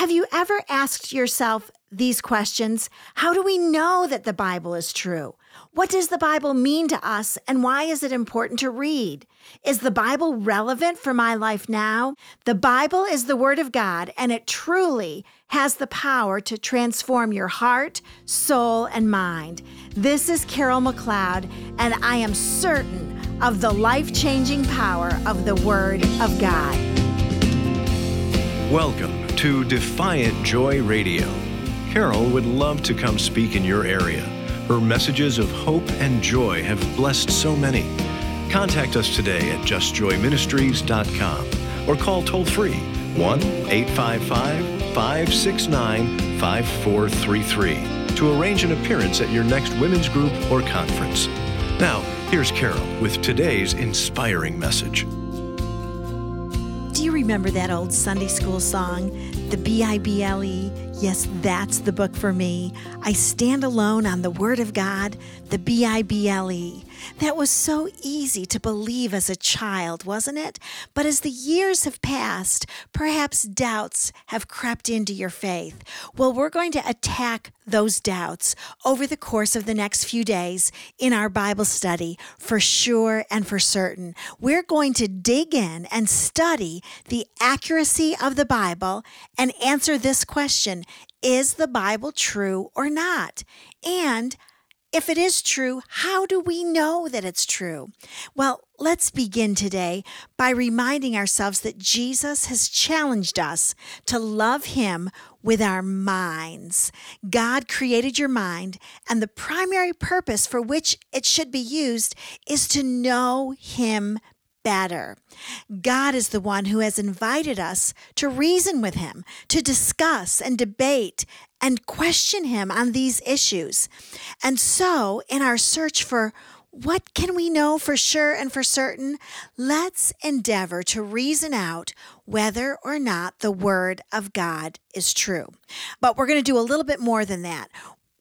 Have you ever asked yourself these questions? How do we know that the Bible is true? What does the Bible mean to us and why is it important to read? Is the Bible relevant for my life now? The Bible is the Word of God and it truly has the power to transform your heart, soul, and mind. This is Carol McLeod, and I am certain of the life changing power of the Word of God. Welcome to Defiant Joy Radio. Carol would love to come speak in your area. Her messages of hope and joy have blessed so many. Contact us today at justjoyministries.com or call toll free 1 855 569 5433 to arrange an appearance at your next women's group or conference. Now, here's Carol with today's inspiring message. Remember that old Sunday school song, the B I B L E? Yes, that's the book for me. I stand alone on the Word of God, the B I B L E. That was so easy to believe as a child, wasn't it? But as the years have passed, perhaps doubts have crept into your faith. Well, we're going to attack those doubts over the course of the next few days in our Bible study for sure and for certain. We're going to dig in and study the accuracy of the Bible and answer this question Is the Bible true or not? And if it is true, how do we know that it's true? Well, let's begin today by reminding ourselves that Jesus has challenged us to love Him with our minds. God created your mind, and the primary purpose for which it should be used is to know Him better. God is the one who has invited us to reason with Him, to discuss and debate and question Him on these issues. And so, in our search for what can we know for sure and for certain? Let's endeavor to reason out whether or not the Word of God is true. But we're going to do a little bit more than that.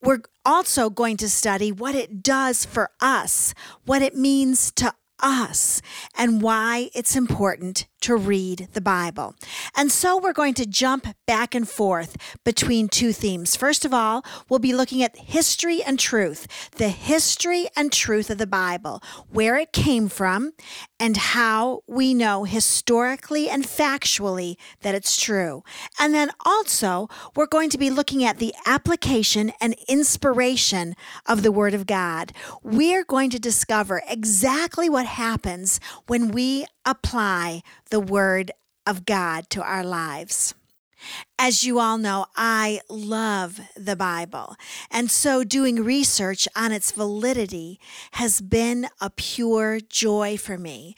We're also going to study what it does for us, what it means to us and why it's important to read the Bible. And so we're going to jump back and forth between two themes. First of all, we'll be looking at history and truth, the history and truth of the Bible, where it came from, and how we know historically and factually that it's true. And then also, we're going to be looking at the application and inspiration of the Word of God. We're going to discover exactly what happens when we apply the Word of God to our lives. As you all know, I love the Bible. And so doing research on its validity has been a pure joy for me.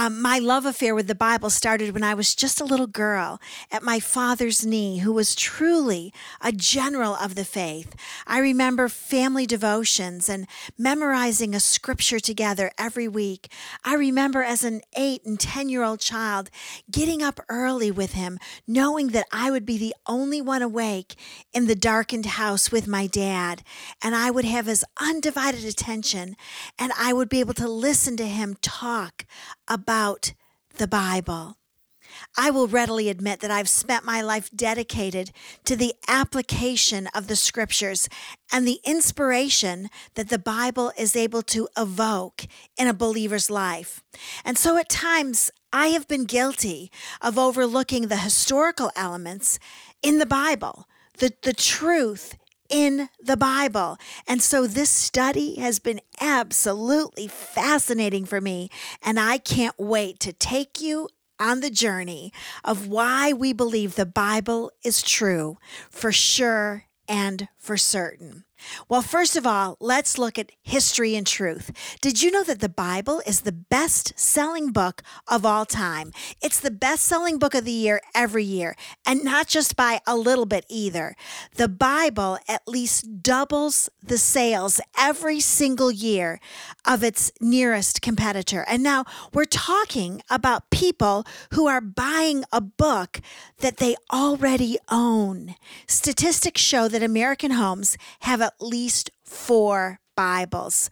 Um, my love affair with the Bible started when I was just a little girl at my father's knee, who was truly a general of the faith. I remember family devotions and memorizing a scripture together every week. I remember as an eight and 10 year old child getting up early with him, knowing that I would be the only one awake in the darkened house with my dad, and I would have his undivided attention, and I would be able to listen to him talk about the Bible. I will readily admit that I've spent my life dedicated to the application of the scriptures and the inspiration that the Bible is able to evoke in a believer's life. And so at times, I have been guilty of overlooking the historical elements in the Bible, the, the truth in the Bible. And so this study has been absolutely fascinating for me. And I can't wait to take you on the journey of why we believe the Bible is true for sure and for certain. Well, first of all, let's look at history and truth. Did you know that the Bible is the best selling book of all time? It's the best selling book of the year every year, and not just by a little bit either. The Bible at least doubles the sales every single year of its nearest competitor. And now we're talking about people who are buying a book that they already own. Statistics show that American homes have at least four Bibles.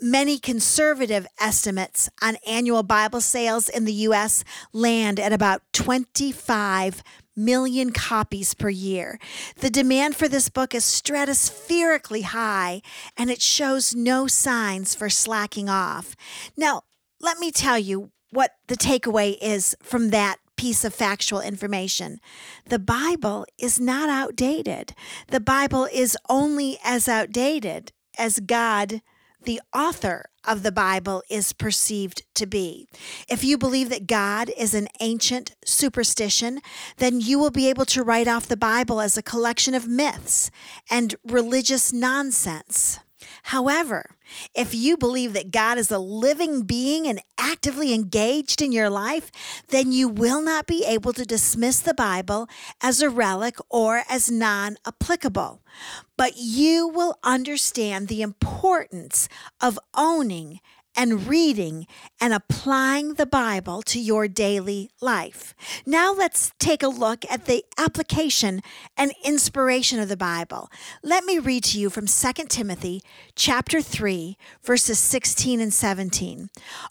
Many conservative estimates on annual Bible sales in the U.S. land at about 25 million copies per year. The demand for this book is stratospherically high, and it shows no signs for slacking off. Now, let me tell you what the takeaway is from that piece of factual information. The Bible is not outdated. The Bible is only as outdated as God, the author of the Bible, is perceived to be. If you believe that God is an ancient superstition, then you will be able to write off the Bible as a collection of myths and religious nonsense. However, if you believe that God is a living being and actively engaged in your life, then you will not be able to dismiss the Bible as a relic or as non applicable. But you will understand the importance of owning and reading and applying the Bible to your daily life. Now let's take a look at the application and inspiration of the Bible. Let me read to you from 2 Timothy chapter 3 verses 16 and 17.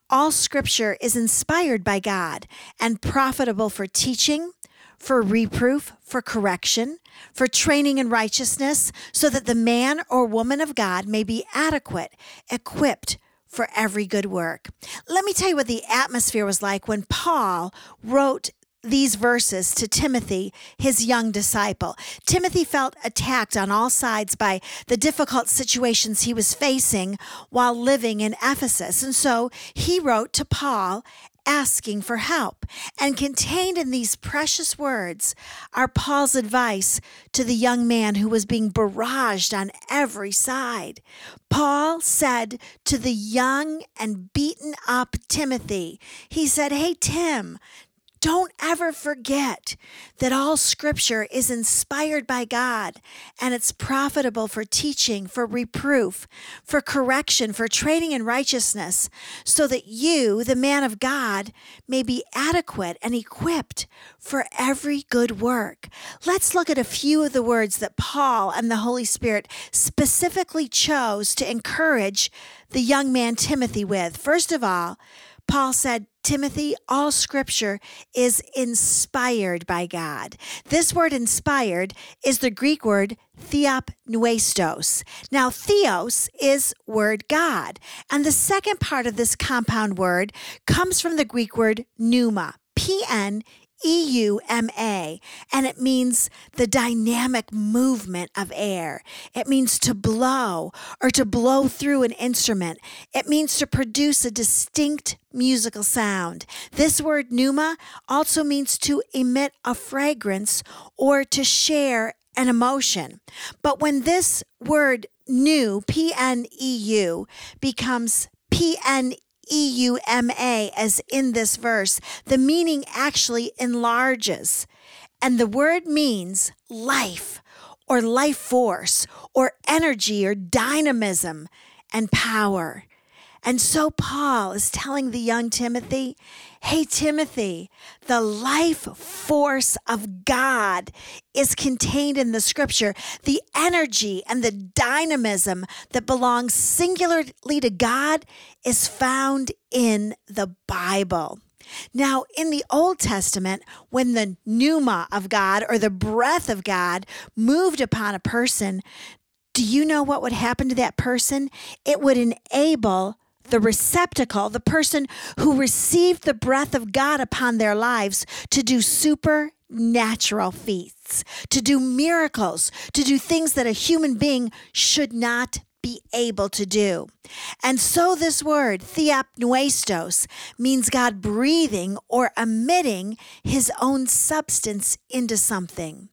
All scripture is inspired by God and profitable for teaching, for reproof, for correction, for training in righteousness, so that the man or woman of God may be adequate, equipped for every good work. Let me tell you what the atmosphere was like when Paul wrote these verses to Timothy, his young disciple. Timothy felt attacked on all sides by the difficult situations he was facing while living in Ephesus. And so he wrote to Paul asking for help. And contained in these precious words are Paul's advice to the young man who was being barraged on every side. Paul said to the young and beaten up Timothy, he said, Hey, Tim, don't ever forget that all scripture is inspired by God and it's profitable for teaching, for reproof, for correction, for training in righteousness, so that you, the man of God, may be adequate and equipped for every good work. Let's look at a few of the words that Paul and the Holy Spirit specifically chose to encourage the young man Timothy with. First of all, Paul said, Timothy, all scripture is inspired by God. This word inspired is the Greek word theopneustos. Now, theos is word God, and the second part of this compound word comes from the Greek word pneuma, P N E U M A, and it means the dynamic movement of air. It means to blow or to blow through an instrument. It means to produce a distinct musical sound. This word pneuma also means to emit a fragrance or to share an emotion. But when this word new, P N E U, becomes P N E U M A, as in this verse, the meaning actually enlarges. And the word means life or life force or energy or dynamism and power. And so Paul is telling the young Timothy, hey, Timothy, the life force of God is contained in the scripture. The energy and the dynamism that belongs singularly to God is found in the Bible. Now, in the Old Testament, when the pneuma of God or the breath of God moved upon a person, do you know what would happen to that person? It would enable the receptacle, the person who received the breath of God upon their lives to do supernatural feats, to do miracles, to do things that a human being should not be able to do. And so this word, theopneustos, means God breathing or emitting his own substance into something.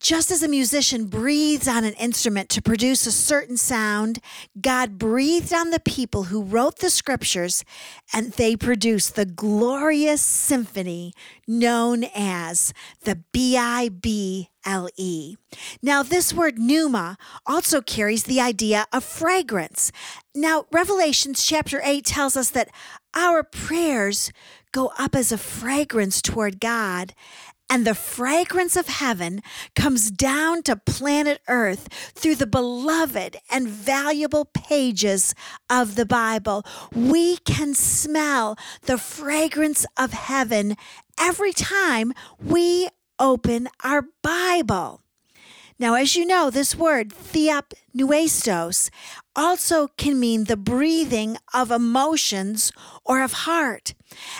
Just as a musician breathes on an instrument to produce a certain sound, God breathed on the people who wrote the scriptures and they produced the glorious symphony known as the B I B L E. Now, this word pneuma also carries the idea of fragrance. Now, Revelations chapter 8 tells us that our prayers go up as a fragrance toward God and the fragrance of heaven comes down to planet Earth through the beloved and valuable pages of the Bible. We can smell the fragrance of heaven every time we open our Bible. Now, as you know, this word, theopneustos, also can mean the breathing of emotions or of heart.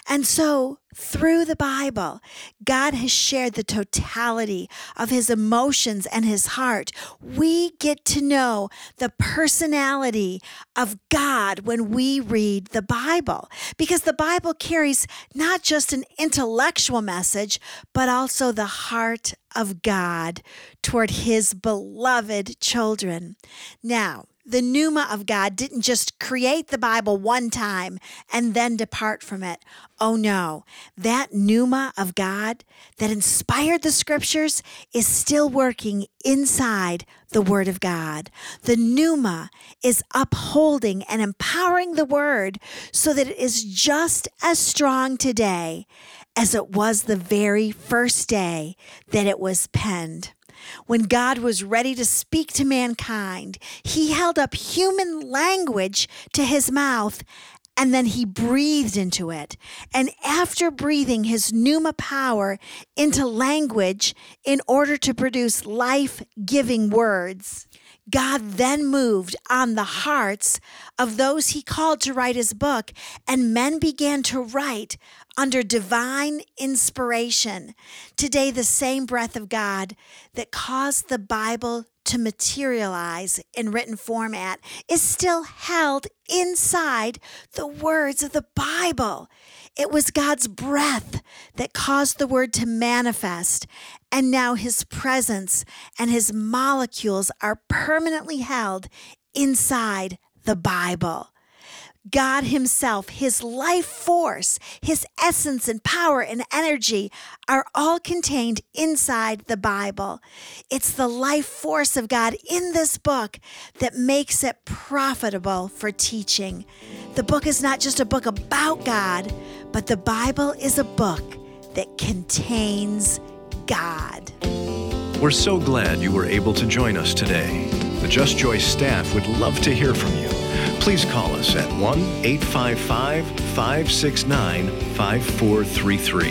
And so, through the Bible, God has shared the totality of his emotions and his heart. We get to know the personality of God when we read the Bible, because the Bible carries not just an intellectual message, but also the heart of God toward his beloved children. Now, the pneuma of God didn't just create the Bible one time and then depart from it. Oh no, that pneuma of God that inspired the scriptures is still working inside the Word of God. The pneuma is upholding and empowering the Word so that it is just as strong today as it was the very first day that it was penned. When God was ready to speak to mankind, he held up human language to his mouth and then he breathed into it. And after breathing his pneuma power into language in order to produce life giving words, God then moved on the hearts of those he called to write his book, and men began to write under divine inspiration. Today, the same breath of God that caused the Bible to materialize in written format is still held inside the words of the Bible. It was God's breath that caused the word to manifest, and now his presence and his molecules are permanently held inside the Bible. God Himself, His life force, His essence and power and energy are all contained inside the Bible. It's the life force of God in this book that makes it profitable for teaching. The book is not just a book about God, but the Bible is a book that contains God. We're so glad you were able to join us today. The Just Joy staff would love to hear from you please call us at 1 855 569 5433.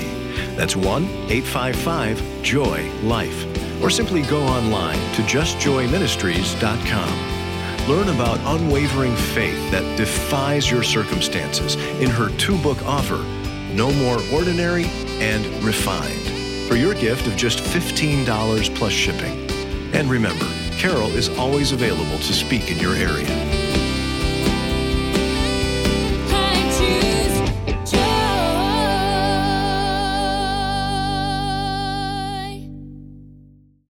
That's 1 855 Joy Life. Or simply go online to justjoyministries.com. Learn about unwavering faith that defies your circumstances in her two book offer, No More Ordinary and Refined, for your gift of just $15 plus shipping. And remember, Carol is always available to speak in your area.